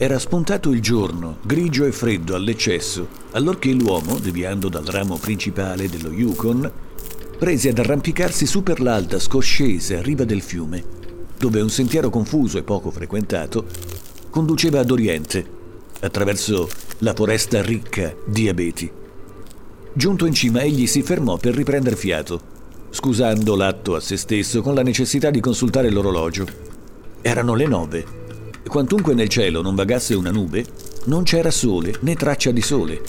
Era spuntato il giorno, grigio e freddo all'eccesso, allorché l'uomo, deviando dal ramo principale dello Yukon, prese ad arrampicarsi su per l'alta scoscese a riva del fiume, dove un sentiero confuso e poco frequentato conduceva ad oriente, attraverso la foresta ricca di abeti. Giunto in cima, egli si fermò per riprendere fiato, scusando l'atto a se stesso con la necessità di consultare l'orologio. Erano le nove. Quantunque nel cielo non vagasse una nube, non c'era sole né traccia di sole.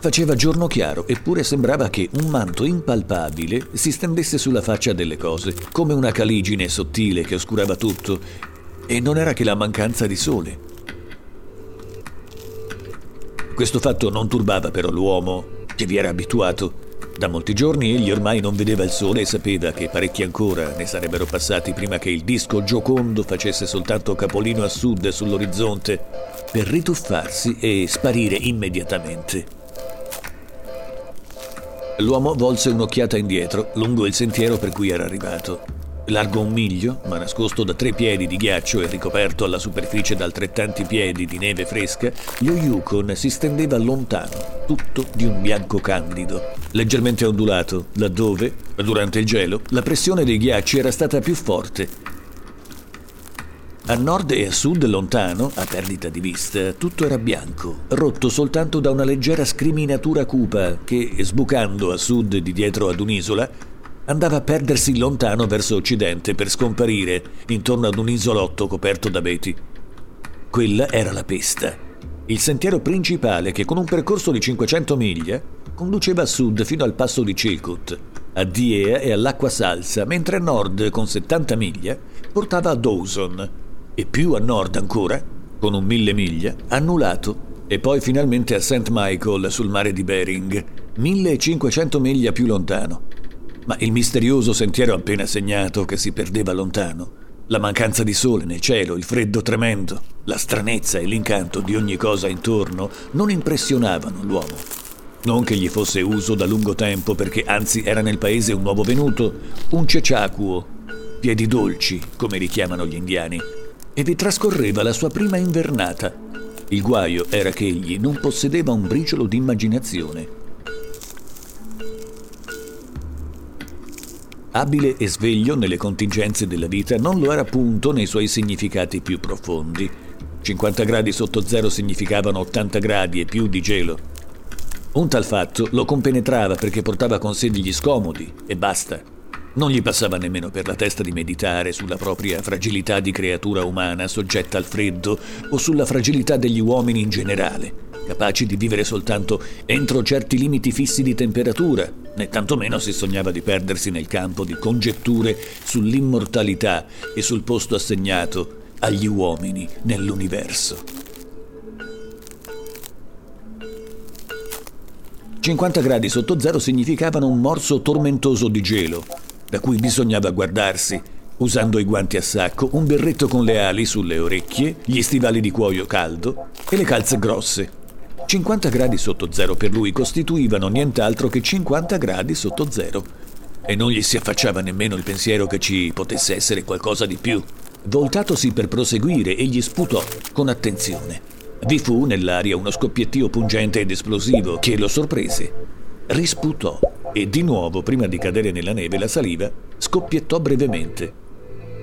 Faceva giorno chiaro, eppure sembrava che un manto impalpabile si stendesse sulla faccia delle cose, come una caligine sottile che oscurava tutto, e non era che la mancanza di sole. Questo fatto non turbava però l'uomo che vi era abituato. Da molti giorni egli ormai non vedeva il sole e sapeva che parecchi ancora ne sarebbero passati prima che il disco giocondo facesse soltanto capolino a sud sull'orizzonte per rituffarsi e sparire immediatamente. L'uomo volse un'occhiata indietro lungo il sentiero per cui era arrivato largo un miglio, ma nascosto da tre piedi di ghiaccio e ricoperto alla superficie da altrettanti piedi di neve fresca, lo Yukon si stendeva lontano, tutto di un bianco candido, leggermente ondulato, laddove, durante il gelo, la pressione dei ghiacci era stata più forte. A nord e a sud lontano, a perdita di vista, tutto era bianco, rotto soltanto da una leggera scriminatura cupa che, sbucando a sud di dietro ad un'isola, andava a perdersi lontano verso occidente per scomparire intorno ad un isolotto coperto d'abeti. Quella era la pesta, il sentiero principale che con un percorso di 500 miglia conduceva a sud fino al passo di Chilcut, a Diea e all'Acqua Salsa, mentre a nord, con 70 miglia, portava a Dawson e più a nord ancora, con un mille miglia, annullato e poi finalmente a St. Michael sul mare di Bering, 1500 miglia più lontano ma il misterioso sentiero appena segnato che si perdeva lontano, la mancanza di sole nel cielo, il freddo tremendo, la stranezza e l'incanto di ogni cosa intorno non impressionavano l'uomo. Non che gli fosse uso da lungo tempo, perché anzi era nel paese un nuovo venuto, un ceciacuo, piedi dolci, come li chiamano gli indiani, e vi trascorreva la sua prima invernata. Il guaio era che egli non possedeva un briciolo d'immaginazione Abile e sveglio nelle contingenze della vita, non lo era appunto nei suoi significati più profondi. 50 gradi sotto zero significavano 80 gradi e più di gelo. Un tal fatto lo compenetrava perché portava con sé degli scomodi e basta. Non gli passava nemmeno per la testa di meditare sulla propria fragilità di creatura umana soggetta al freddo o sulla fragilità degli uomini in generale capaci di vivere soltanto entro certi limiti fissi di temperatura, né tantomeno si sognava di perdersi nel campo di congetture sull'immortalità e sul posto assegnato agli uomini nell'universo. 50 gradi sotto zero significavano un morso tormentoso di gelo, da cui bisognava guardarsi, usando i guanti a sacco, un berretto con le ali sulle orecchie, gli stivali di cuoio caldo e le calze grosse, 50 gradi sotto zero per lui costituivano nient'altro che 50 gradi sotto zero. E non gli si affacciava nemmeno il pensiero che ci potesse essere qualcosa di più. Voltatosi per proseguire, egli sputò con attenzione. Vi fu nell'aria uno scoppiettio pungente ed esplosivo che lo sorprese. Risputò e di nuovo, prima di cadere nella neve, la saliva scoppiettò brevemente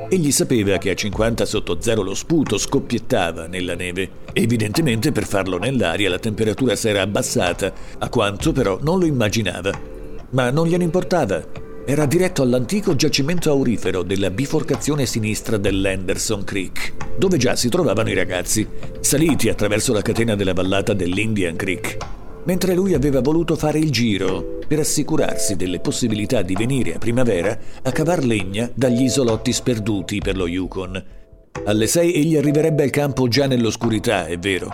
Egli sapeva che a 50 sotto zero lo sputo scoppiettava nella neve. Evidentemente per farlo nell'aria la temperatura si era abbassata, a quanto però non lo immaginava. Ma non gliene importava. Era diretto all'antico giacimento aurifero della biforcazione sinistra dell'Henderson Creek, dove già si trovavano i ragazzi, saliti attraverso la catena della vallata dell'Indian Creek mentre lui aveva voluto fare il giro per assicurarsi delle possibilità di venire a primavera a cavar legna dagli isolotti sperduti per lo Yukon. Alle sei egli arriverebbe al campo già nell'oscurità, è vero.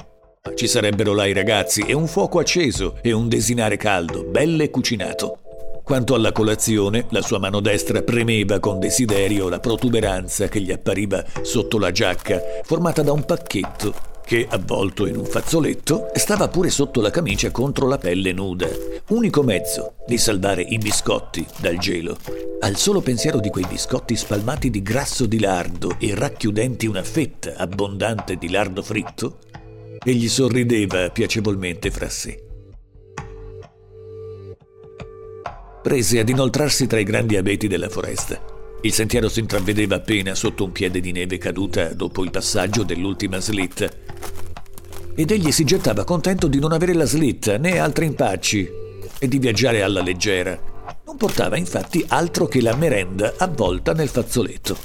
Ma ci sarebbero là i ragazzi e un fuoco acceso e un desinare caldo, belle cucinato. Quanto alla colazione, la sua mano destra premeva con desiderio la protuberanza che gli appariva sotto la giacca, formata da un pacchetto che, avvolto in un fazzoletto, stava pure sotto la camicia contro la pelle nuda, unico mezzo di salvare i biscotti dal gelo. Al solo pensiero di quei biscotti spalmati di grasso di lardo e racchiudenti una fetta abbondante di lardo fritto, e gli sorrideva piacevolmente fra sé. Prese ad inoltrarsi tra i grandi abeti della foresta. Il sentiero si intravedeva appena sotto un piede di neve caduta dopo il passaggio dell'ultima slitta. Ed egli si gettava contento di non avere la slitta né altri impacci e di viaggiare alla leggera. Non portava infatti altro che la merenda avvolta nel fazzoletto.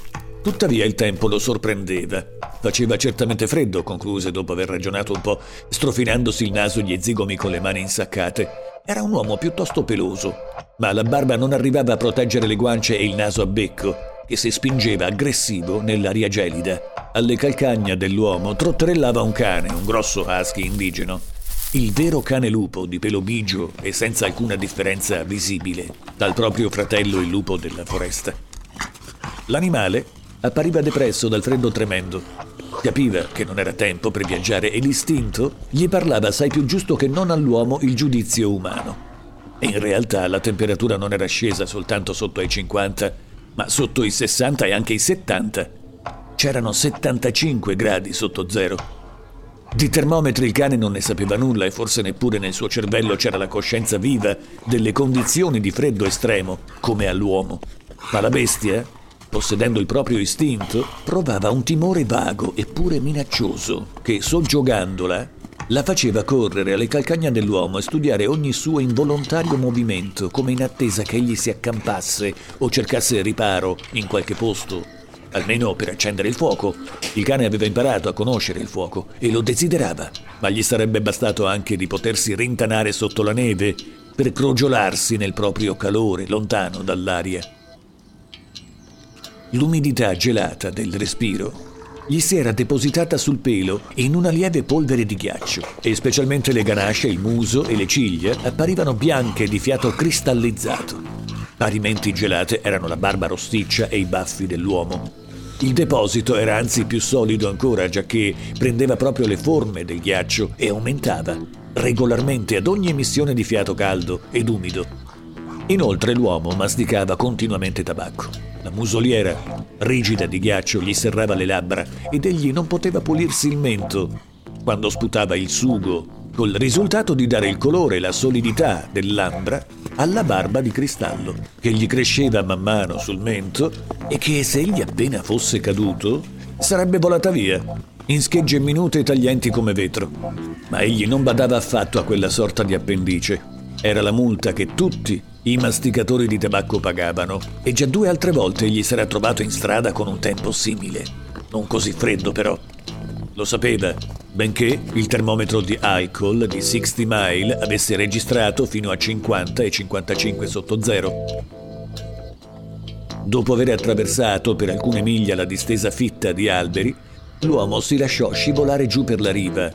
Tuttavia il tempo lo sorprendeva. Faceva certamente freddo, concluse dopo aver ragionato un po', strofinandosi il naso e gli zigomi con le mani insaccate. Era un uomo piuttosto peloso, ma la barba non arrivava a proteggere le guance e il naso a becco, che si spingeva aggressivo nell'aria gelida. Alle calcagna dell'uomo trotterellava un cane, un grosso husky indigeno. Il vero cane lupo di pelo bigio e senza alcuna differenza visibile dal proprio fratello il lupo della foresta. L'animale appariva depresso dal freddo tremendo. Capiva che non era tempo per viaggiare e l'istinto gli parlava assai più giusto che non all'uomo il giudizio umano. In realtà la temperatura non era scesa soltanto sotto i 50, ma sotto i 60 e anche i 70. C'erano 75 gradi sotto zero. Di termometri il cane non ne sapeva nulla e forse neppure nel suo cervello c'era la coscienza viva delle condizioni di freddo estremo, come all'uomo. Ma la bestia, possedendo il proprio istinto, provava un timore vago eppure minaccioso che, soggiogandola, la faceva correre alle calcagna dell'uomo e studiare ogni suo involontario movimento, come in attesa che egli si accampasse o cercasse riparo in qualche posto, almeno per accendere il fuoco. Il cane aveva imparato a conoscere il fuoco e lo desiderava, ma gli sarebbe bastato anche di potersi rintanare sotto la neve per crogiolarsi nel proprio calore, lontano dall'aria. L'umidità gelata del respiro gli si era depositata sul pelo in una lieve polvere di ghiaccio e specialmente le ganasce, il muso e le ciglia apparivano bianche di fiato cristallizzato. Parimenti gelate erano la barba rosticcia e i baffi dell'uomo. Il deposito era anzi più solido ancora, giacché prendeva proprio le forme del ghiaccio e aumentava regolarmente ad ogni emissione di fiato caldo ed umido. Inoltre l'uomo masticava continuamente tabacco. La musoliera, rigida di ghiaccio, gli serrava le labbra ed egli non poteva pulirsi il mento quando sputava il sugo, col risultato di dare il colore e la solidità dell'ambra alla barba di cristallo, che gli cresceva man mano sul mento e che se egli appena fosse caduto sarebbe volata via, in schegge minute e taglienti come vetro. Ma egli non badava affatto a quella sorta di appendice. Era la multa che tutti i masticatori di tabacco pagavano e già due altre volte gli s'era trovato in strada con un tempo simile. Non così freddo però. Lo sapeva, benché il termometro di Eichel di 60 Mile avesse registrato fino a 50 e 55 sotto zero. Dopo aver attraversato per alcune miglia la distesa fitta di alberi, l'uomo si lasciò scivolare giù per la riva,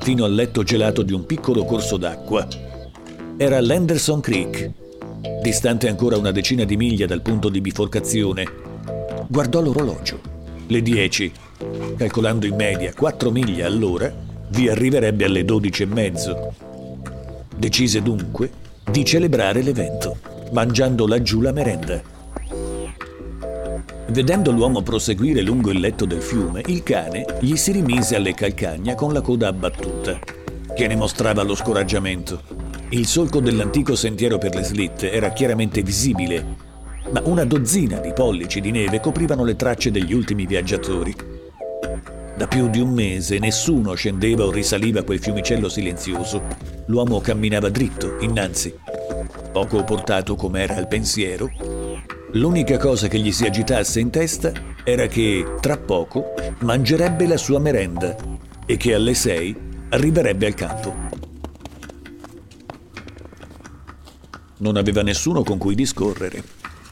fino al letto gelato di un piccolo corso d'acqua. Era l'Henderson Creek, distante ancora una decina di miglia dal punto di biforcazione. Guardò l'orologio. Le dieci. Calcolando in media quattro miglia all'ora, vi arriverebbe alle dodici e mezzo. Decise dunque di celebrare l'evento, mangiando laggiù la merenda. Vedendo l'uomo proseguire lungo il letto del fiume, il cane gli si rimise alle calcagna con la coda abbattuta, che ne mostrava lo scoraggiamento. Il solco dell'antico sentiero per le slitte era chiaramente visibile, ma una dozzina di pollici di neve coprivano le tracce degli ultimi viaggiatori. Da più di un mese nessuno scendeva o risaliva quel fiumicello silenzioso. L'uomo camminava dritto, innanzi. Poco portato come era al pensiero, l'unica cosa che gli si agitasse in testa era che, tra poco, mangerebbe la sua merenda e che alle sei arriverebbe al campo. Non aveva nessuno con cui discorrere.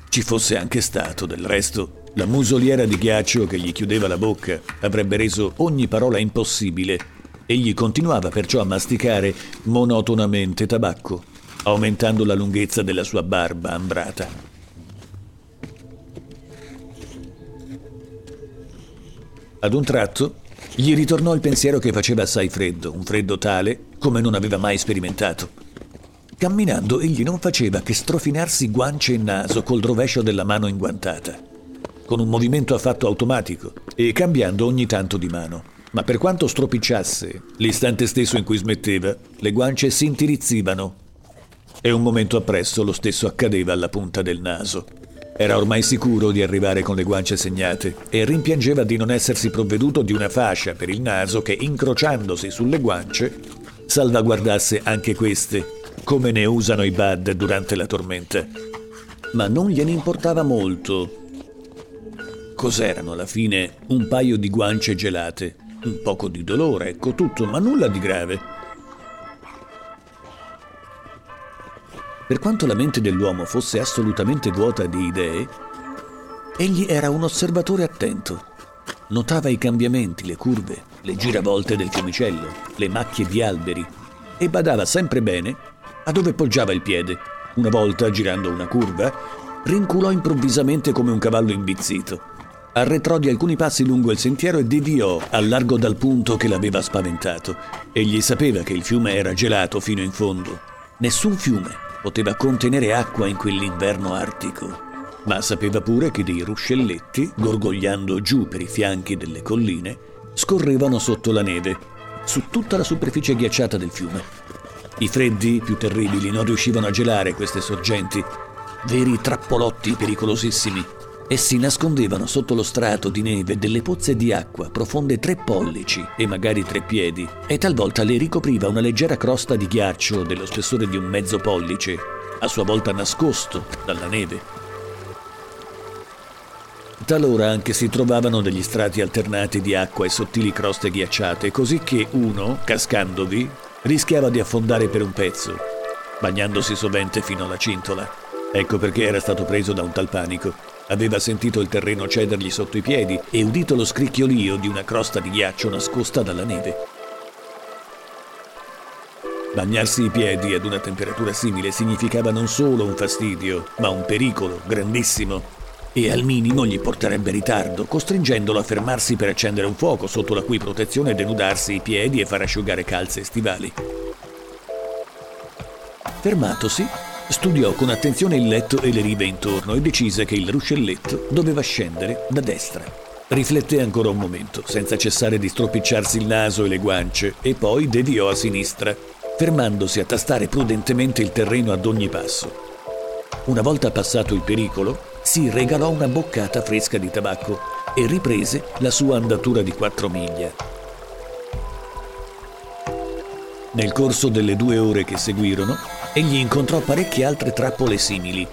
Ci fosse anche stato, del resto, la musoliera di ghiaccio che gli chiudeva la bocca avrebbe reso ogni parola impossibile. Egli continuava perciò a masticare monotonamente tabacco, aumentando la lunghezza della sua barba ambrata. Ad un tratto gli ritornò il pensiero che faceva assai freddo, un freddo tale come non aveva mai sperimentato. Camminando egli non faceva che strofinarsi guance e naso col rovescio della mano inguantata, con un movimento affatto automatico e cambiando ogni tanto di mano. Ma per quanto stropicciasse, l'istante stesso in cui smetteva, le guance si intirizzivano. E un momento appresso lo stesso accadeva alla punta del naso. Era ormai sicuro di arrivare con le guance segnate e rimpiangeva di non essersi provveduto di una fascia per il naso che, incrociandosi sulle guance, salvaguardasse anche queste, come ne usano i bad durante la tormenta. Ma non gliene importava molto. Cos'erano alla fine un paio di guance gelate? Un poco di dolore, ecco tutto, ma nulla di grave. Per quanto la mente dell'uomo fosse assolutamente vuota di idee, egli era un osservatore attento. Notava i cambiamenti, le curve, le giravolte del fiumicello, le macchie di alberi e badava sempre bene a dove poggiava il piede. Una volta, girando una curva, rinculò improvvisamente come un cavallo imbizzito Arretrò di alcuni passi lungo il sentiero e deviò al largo dal punto che l'aveva spaventato. Egli sapeva che il fiume era gelato fino in fondo. Nessun fiume poteva contenere acqua in quell'inverno artico, ma sapeva pure che dei ruscelletti, gorgogliando giù per i fianchi delle colline, scorrevano sotto la neve, su tutta la superficie ghiacciata del fiume. I freddi più terribili non riuscivano a gelare queste sorgenti, veri trappolotti pericolosissimi. E si nascondevano sotto lo strato di neve delle pozze di acqua profonde tre pollici e magari tre piedi, e talvolta le ricopriva una leggera crosta di ghiaccio dello spessore di un mezzo pollice, a sua volta nascosto dalla neve. Talora anche si trovavano degli strati alternati di acqua e sottili croste ghiacciate, così che uno, cascandovi, rischiava di affondare per un pezzo, bagnandosi sovente fino alla cintola. Ecco perché era stato preso da un tal panico. Aveva sentito il terreno cedergli sotto i piedi e udito lo scricchiolio di una crosta di ghiaccio nascosta dalla neve. Bagnarsi i piedi ad una temperatura simile significava non solo un fastidio, ma un pericolo grandissimo. E al minimo gli porterebbe ritardo, costringendolo a fermarsi per accendere un fuoco sotto la cui protezione denudarsi i piedi e far asciugare calze e stivali. Fermatosi, Studiò con attenzione il letto e le rive intorno e decise che il ruscelletto doveva scendere da destra. Rifletté ancora un momento, senza cessare di stropicciarsi il naso e le guance, e poi deviò a sinistra, fermandosi a tastare prudentemente il terreno ad ogni passo. Una volta passato il pericolo, si regalò una boccata fresca di tabacco e riprese la sua andatura di quattro miglia. Nel corso delle due ore che seguirono, egli incontrò parecchie altre trappole simili.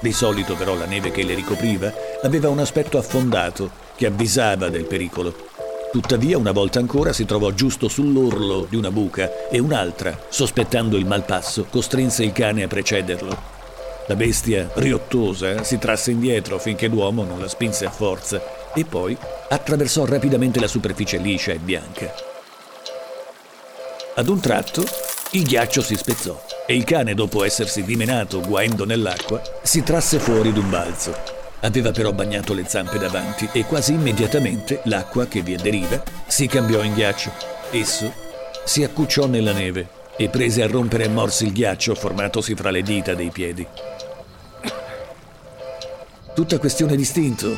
Di solito però la neve che le ricopriva aveva un aspetto affondato che avvisava del pericolo. Tuttavia una volta ancora si trovò giusto sull'orlo di una buca e un'altra, sospettando il malpasso, costrinse il cane a precederlo. La bestia, riottosa, si trasse indietro finché l'uomo non la spinse a forza e poi attraversò rapidamente la superficie liscia e bianca. Ad un tratto il ghiaccio si spezzò e il cane, dopo essersi dimenato guaendo nell'acqua, si trasse fuori d'un balzo. Aveva però bagnato le zampe davanti e quasi immediatamente l'acqua che vi aderiva si cambiò in ghiaccio. Esso si accucciò nella neve e prese a rompere a morsi il ghiaccio formatosi fra le dita dei piedi. Tutta questione distinto.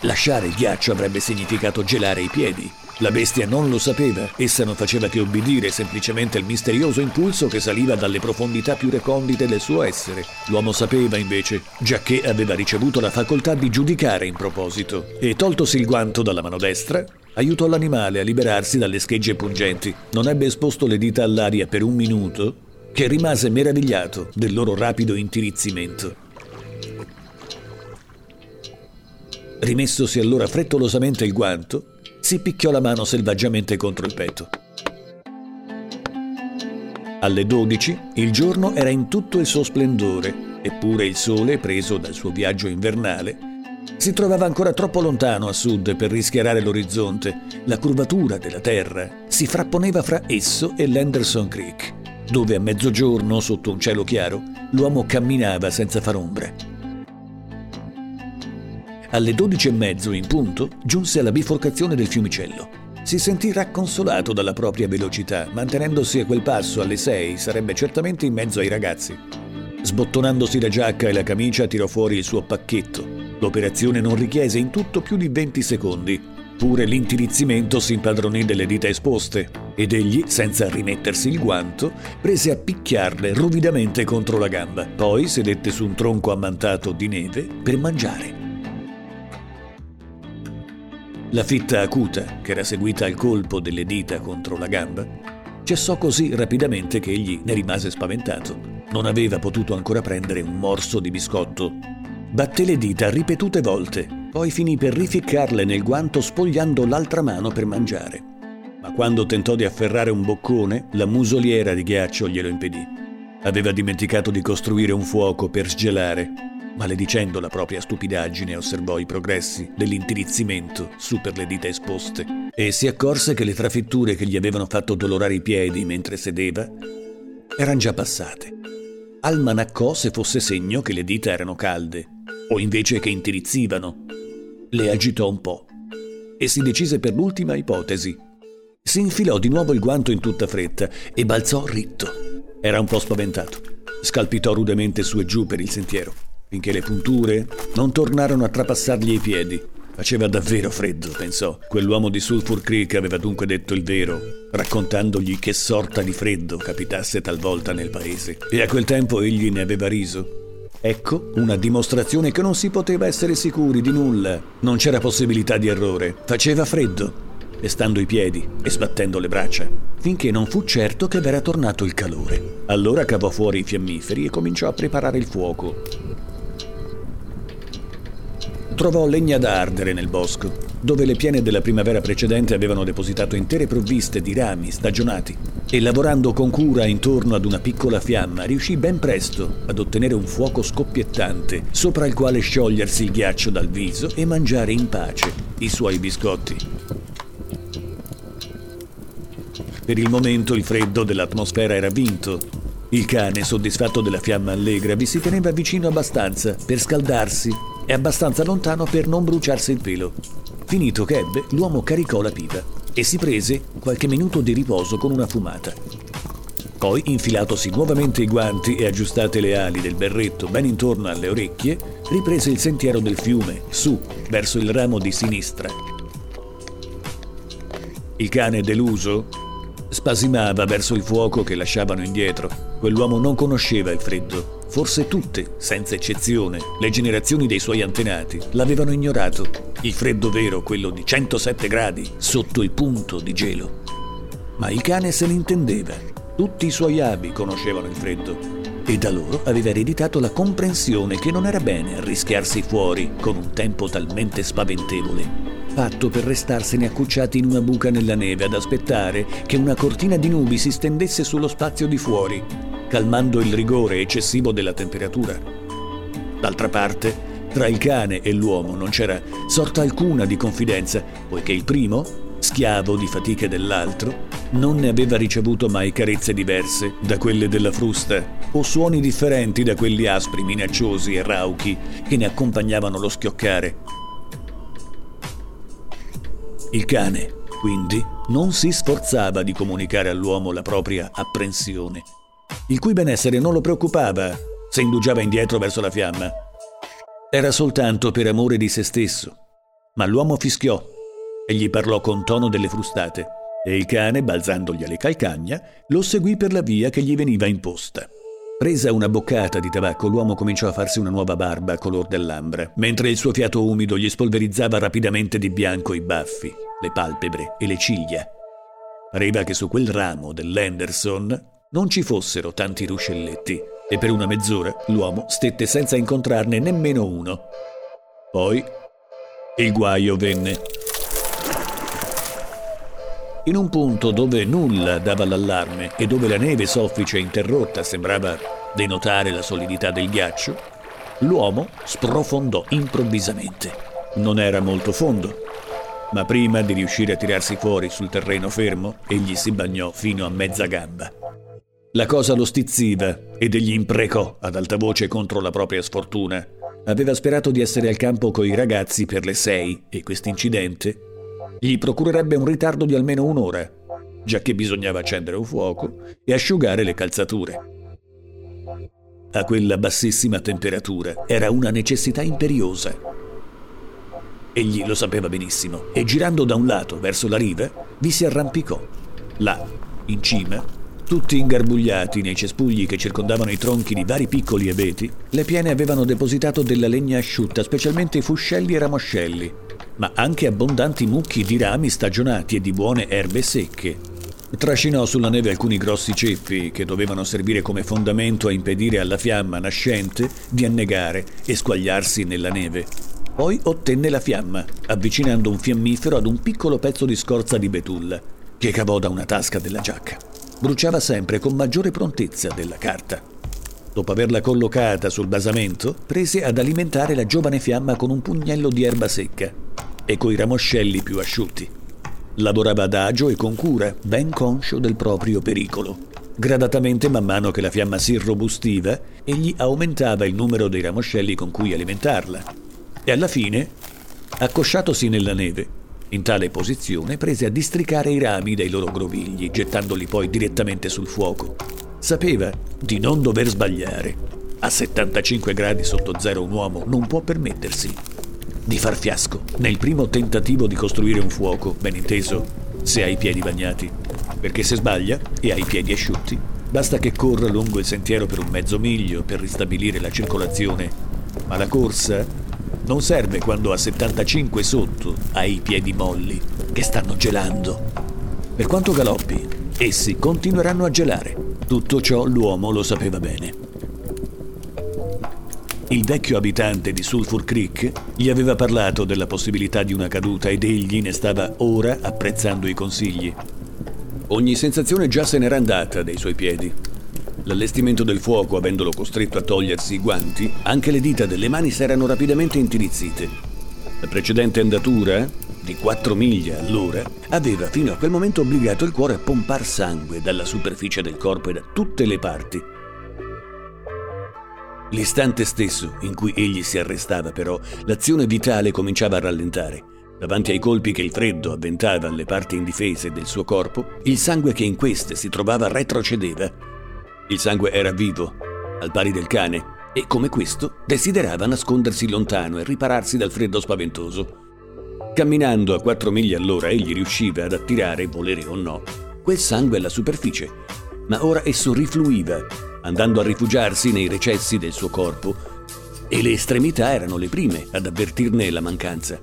Lasciare il ghiaccio avrebbe significato gelare i piedi la bestia non lo sapeva, essa non faceva che obbedire semplicemente al misterioso impulso che saliva dalle profondità più recondite del suo essere. L'uomo sapeva invece, giacché aveva ricevuto la facoltà di giudicare in proposito, e toltosi il guanto dalla mano destra, aiutò l'animale a liberarsi dalle schegge pungenti. Non ebbe esposto le dita all'aria per un minuto, che rimase meravigliato del loro rapido intirizzimento. Rimessosi allora frettolosamente il guanto, si picchiò la mano selvaggiamente contro il petto. Alle 12 il giorno era in tutto il suo splendore, eppure il sole, preso dal suo viaggio invernale, si trovava ancora troppo lontano a sud per rischiarare l'orizzonte. La curvatura della terra si frapponeva fra esso e l'Henderson Creek, dove a mezzogiorno, sotto un cielo chiaro, l'uomo camminava senza far ombra. Alle dodici e mezzo in punto giunse alla biforcazione del fiumicello. Si sentì racconsolato dalla propria velocità, mantenendosi a quel passo alle sei sarebbe certamente in mezzo ai ragazzi. Sbottonandosi la giacca e la camicia tirò fuori il suo pacchetto. L'operazione non richiese in tutto più di 20 secondi. Eppure l'intirizzimento si impadronì delle dita esposte ed egli, senza rimettersi il guanto, prese a picchiarle ruvidamente contro la gamba. Poi sedette su un tronco ammantato di neve per mangiare. La fitta acuta, che era seguita al colpo delle dita contro la gamba, cessò così rapidamente che egli ne rimase spaventato. Non aveva potuto ancora prendere un morso di biscotto. Batté le dita ripetute volte, poi finì per rificcarle nel guanto spogliando l'altra mano per mangiare. Ma quando tentò di afferrare un boccone, la musoliera di ghiaccio glielo impedì. Aveva dimenticato di costruire un fuoco per sgelare Maledicendo la propria stupidaggine, osservò i progressi dell'intirizzimento su per le dita esposte e si accorse che le trafitture che gli avevano fatto dolorare i piedi mentre sedeva erano già passate. Almanaccò se fosse segno che le dita erano calde o invece che intirizzivano. Le agitò un po' e si decise per l'ultima ipotesi. Si infilò di nuovo il guanto in tutta fretta e balzò ritto. Era un po' spaventato. Scalpitò rudemente su e giù per il sentiero finché le punture non tornarono a trapassargli i piedi. Faceva davvero freddo, pensò. Quell'uomo di Sulphur Creek aveva dunque detto il vero, raccontandogli che sorta di freddo capitasse talvolta nel paese. E a quel tempo egli ne aveva riso. Ecco una dimostrazione che non si poteva essere sicuri di nulla. Non c'era possibilità di errore. Faceva freddo, pestando i piedi e sbattendo le braccia, finché non fu certo che v'era tornato il calore. Allora cavò fuori i fiammiferi e cominciò a preparare il fuoco. Trovò legna da ardere nel bosco, dove le piene della primavera precedente avevano depositato intere provviste di rami stagionati e lavorando con cura intorno ad una piccola fiamma riuscì ben presto ad ottenere un fuoco scoppiettante sopra il quale sciogliersi il ghiaccio dal viso e mangiare in pace i suoi biscotti. Per il momento il freddo dell'atmosfera era vinto. Il cane, soddisfatto della fiamma allegra, vi si teneva vicino abbastanza per scaldarsi e abbastanza lontano per non bruciarsi il pelo. Finito che ebbe, l'uomo caricò la pipa e si prese qualche minuto di riposo con una fumata. Poi, infilatosi nuovamente i guanti e aggiustate le ali del berretto ben intorno alle orecchie, riprese il sentiero del fiume, su, verso il ramo di sinistra. Il cane deluso spasimava verso il fuoco che lasciavano indietro. Quell'uomo non conosceva il freddo Forse tutte, senza eccezione, le generazioni dei suoi antenati l'avevano ignorato. Il freddo vero, quello di 107 gradi, sotto il punto di gelo. Ma il cane se ne intendeva. Tutti i suoi avi conoscevano il freddo. E da loro aveva ereditato la comprensione che non era bene arrischiarsi fuori con un tempo talmente spaventevole fatto per restarsene accucciati in una buca nella neve ad aspettare che una cortina di nubi si stendesse sullo spazio di fuori calmando il rigore eccessivo della temperatura. D'altra parte, tra il cane e l'uomo non c'era sorta alcuna di confidenza, poiché il primo, schiavo di fatiche dell'altro, non ne aveva ricevuto mai carezze diverse da quelle della frusta o suoni differenti da quelli aspri, minacciosi e rauchi che ne accompagnavano lo schioccare. Il cane, quindi, non si sforzava di comunicare all'uomo la propria apprensione il cui benessere non lo preoccupava se indugiava indietro verso la fiamma. Era soltanto per amore di se stesso. Ma l'uomo fischiò e gli parlò con tono delle frustate, e il cane, balzandogli alle calcagna, lo seguì per la via che gli veniva imposta. Presa una boccata di tabacco, l'uomo cominciò a farsi una nuova barba color dell'ambra, mentre il suo fiato umido gli spolverizzava rapidamente di bianco i baffi, le palpebre e le ciglia. Pareva che su quel ramo dell'Henderson non ci fossero tanti ruscelletti e per una mezz'ora l'uomo stette senza incontrarne nemmeno uno. Poi il guaio venne. In un punto dove nulla dava l'allarme e dove la neve soffice e interrotta sembrava denotare la solidità del ghiaccio, l'uomo sprofondò improvvisamente. Non era molto fondo, ma prima di riuscire a tirarsi fuori sul terreno fermo, egli si bagnò fino a mezza gamba. La cosa lo stizziva ed egli imprecò ad alta voce contro la propria sfortuna. Aveva sperato di essere al campo coi ragazzi per le sei e quest'incidente gli procurerebbe un ritardo di almeno un'ora, già che bisognava accendere un fuoco e asciugare le calzature. A quella bassissima temperatura era una necessità imperiosa. Egli lo sapeva benissimo e girando da un lato verso la riva vi si arrampicò. Là, in cima, tutti ingarbugliati nei cespugli che circondavano i tronchi di vari piccoli abeti, le piene avevano depositato della legna asciutta, specialmente fuscelli e ramoscelli, ma anche abbondanti mucchi di rami stagionati e di buone erbe secche. Trascinò sulla neve alcuni grossi ceppi che dovevano servire come fondamento a impedire alla fiamma nascente di annegare e squagliarsi nella neve. Poi ottenne la fiamma, avvicinando un fiammifero ad un piccolo pezzo di scorza di betulla, che cavò da una tasca della giacca. Bruciava sempre con maggiore prontezza della carta. Dopo averla collocata sul basamento, prese ad alimentare la giovane fiamma con un pugnello di erba secca e coi ramoscelli più asciutti. Lavorava adagio e con cura, ben conscio del proprio pericolo. Gradatamente, man mano che la fiamma si irrobustiva, egli aumentava il numero dei ramoscelli con cui alimentarla e alla fine, accosciatosi nella neve, in tale posizione prese a districare i rami dai loro grovigli, gettandoli poi direttamente sul fuoco. Sapeva di non dover sbagliare. A 75 gradi sotto zero un uomo non può permettersi di far fiasco nel primo tentativo di costruire un fuoco, ben inteso, se ha i piedi bagnati. Perché se sbaglia e ha i piedi asciutti, basta che corra lungo il sentiero per un mezzo miglio per ristabilire la circolazione. Ma la corsa non serve quando a 75 sotto hai i piedi molli, che stanno gelando. Per quanto galoppi, essi continueranno a gelare. Tutto ciò l'uomo lo sapeva bene. Il vecchio abitante di Sulphur Creek gli aveva parlato della possibilità di una caduta ed egli ne stava ora apprezzando i consigli. Ogni sensazione già se n'era andata dai suoi piedi. L'allestimento del fuoco, avendolo costretto a togliersi i guanti, anche le dita delle mani s'erano rapidamente intirizzite. La precedente andatura, di 4 miglia all'ora, aveva fino a quel momento obbligato il cuore a pompar sangue dalla superficie del corpo e da tutte le parti. L'istante stesso in cui egli si arrestava, però, l'azione vitale cominciava a rallentare. Davanti ai colpi che il freddo avventava alle parti indifese del suo corpo, il sangue che in queste si trovava retrocedeva il sangue era vivo, al pari del cane, e come questo desiderava nascondersi lontano e ripararsi dal freddo spaventoso. Camminando a quattro miglia all'ora egli riusciva ad attirare, volere o no, quel sangue alla superficie, ma ora esso rifluiva, andando a rifugiarsi nei recessi del suo corpo, e le estremità erano le prime ad avvertirne la mancanza.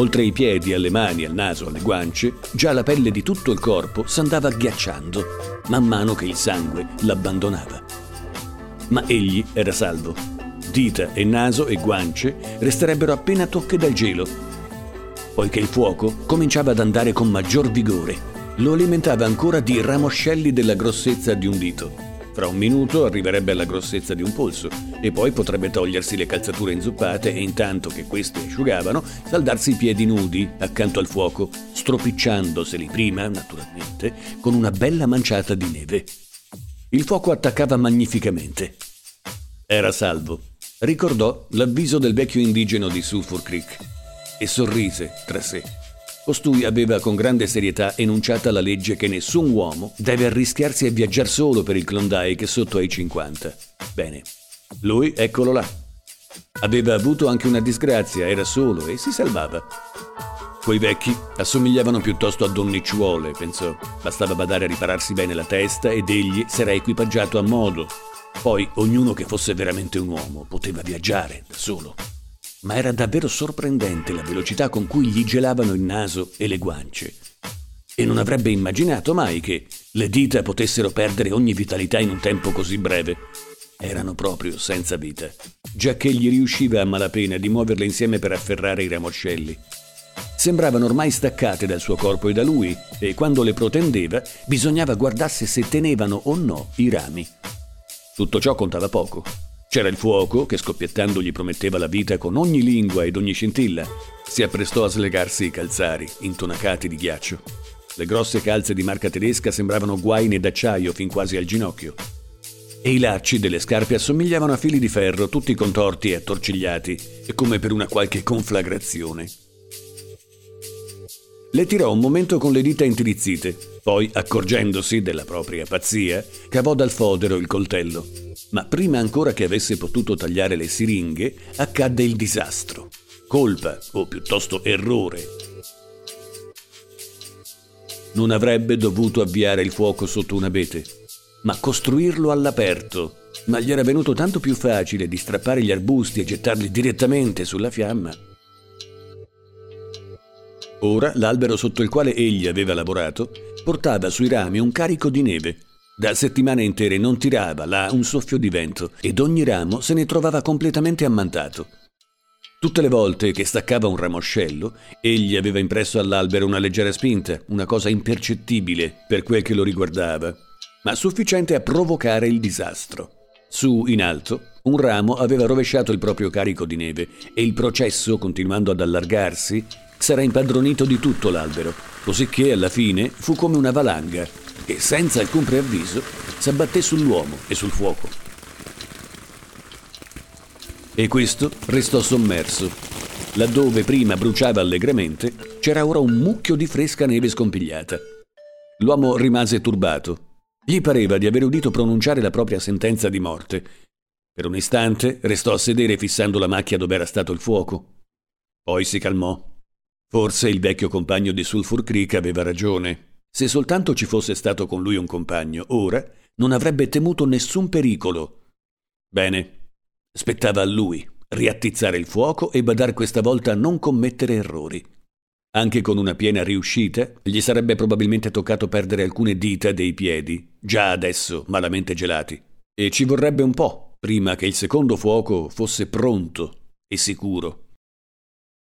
Oltre ai piedi, alle mani, al naso, alle guance, già la pelle di tutto il corpo s'andava ghiacciando, man mano che il sangue l'abbandonava. Ma egli era salvo. Dita e naso e guance resterebbero appena tocche dal gelo, poiché il fuoco cominciava ad andare con maggior vigore. Lo alimentava ancora di ramoscelli della grossezza di un dito. Fra un minuto arriverebbe alla grossezza di un polso e poi potrebbe togliersi le calzature inzuppate e intanto che queste asciugavano, saldarsi i piedi nudi accanto al fuoco, stropicciandoseli prima, naturalmente, con una bella manciata di neve. Il fuoco attaccava magnificamente. Era salvo. Ricordò l'avviso del vecchio indigeno di Sulphur Creek e sorrise tra sé. Costui aveva con grande serietà enunciata la legge che nessun uomo deve arrischiarsi a viaggiare solo per il Klondike sotto ai 50. Bene, lui eccolo là. Aveva avuto anche una disgrazia, era solo e si salvava. Quei vecchi assomigliavano piuttosto a donnicciuole, pensò. Bastava badare a ripararsi bene la testa ed egli s'era equipaggiato a modo. Poi ognuno che fosse veramente un uomo poteva viaggiare da solo ma era davvero sorprendente la velocità con cui gli gelavano il naso e le guance. E non avrebbe immaginato mai che le dita potessero perdere ogni vitalità in un tempo così breve. Erano proprio senza vita, giacché gli riusciva a malapena di muoverle insieme per afferrare i ramoscelli. Sembravano ormai staccate dal suo corpo e da lui, e quando le protendeva bisognava guardarsi se tenevano o no i rami. Tutto ciò contava poco. C'era il fuoco che scoppiettando gli prometteva la vita con ogni lingua ed ogni scintilla. Si apprestò a slegarsi i calzari, intonacati di ghiaccio. Le grosse calze di marca tedesca sembravano guaine d'acciaio fin quasi al ginocchio. E i lacci delle scarpe assomigliavano a fili di ferro, tutti contorti e attorcigliati, e come per una qualche conflagrazione. Le tirò un momento con le dita intirizzite, poi, accorgendosi della propria pazzia, cavò dal fodero il coltello. Ma prima ancora che avesse potuto tagliare le siringhe, accadde il disastro. Colpa, o piuttosto errore. Non avrebbe dovuto avviare il fuoco sotto un abete, ma costruirlo all'aperto. Ma gli era venuto tanto più facile di strappare gli arbusti e gettarli direttamente sulla fiamma Ora l'albero sotto il quale egli aveva lavorato portava sui rami un carico di neve. Da settimane intere non tirava là un soffio di vento ed ogni ramo se ne trovava completamente ammantato. Tutte le volte che staccava un ramoscello, egli aveva impresso all'albero una leggera spinta, una cosa impercettibile per quel che lo riguardava, ma sufficiente a provocare il disastro. Su, in alto, un ramo aveva rovesciato il proprio carico di neve e il processo, continuando ad allargarsi, s'era impadronito di tutto l'albero, cosicché alla fine fu come una valanga che senza alcun preavviso s'abbatté sull'uomo e sul fuoco. E questo restò sommerso. Laddove prima bruciava allegramente, c'era ora un mucchio di fresca neve scompigliata. L'uomo rimase turbato. Gli pareva di aver udito pronunciare la propria sentenza di morte. Per un istante restò a sedere fissando la macchia dove era stato il fuoco. Poi si calmò Forse il vecchio compagno di Sulphur Creek aveva ragione. Se soltanto ci fosse stato con lui un compagno, ora non avrebbe temuto nessun pericolo. Bene, spettava a lui riattizzare il fuoco e badar questa volta a non commettere errori. Anche con una piena riuscita, gli sarebbe probabilmente toccato perdere alcune dita dei piedi, già adesso malamente gelati, e ci vorrebbe un po' prima che il secondo fuoco fosse pronto e sicuro.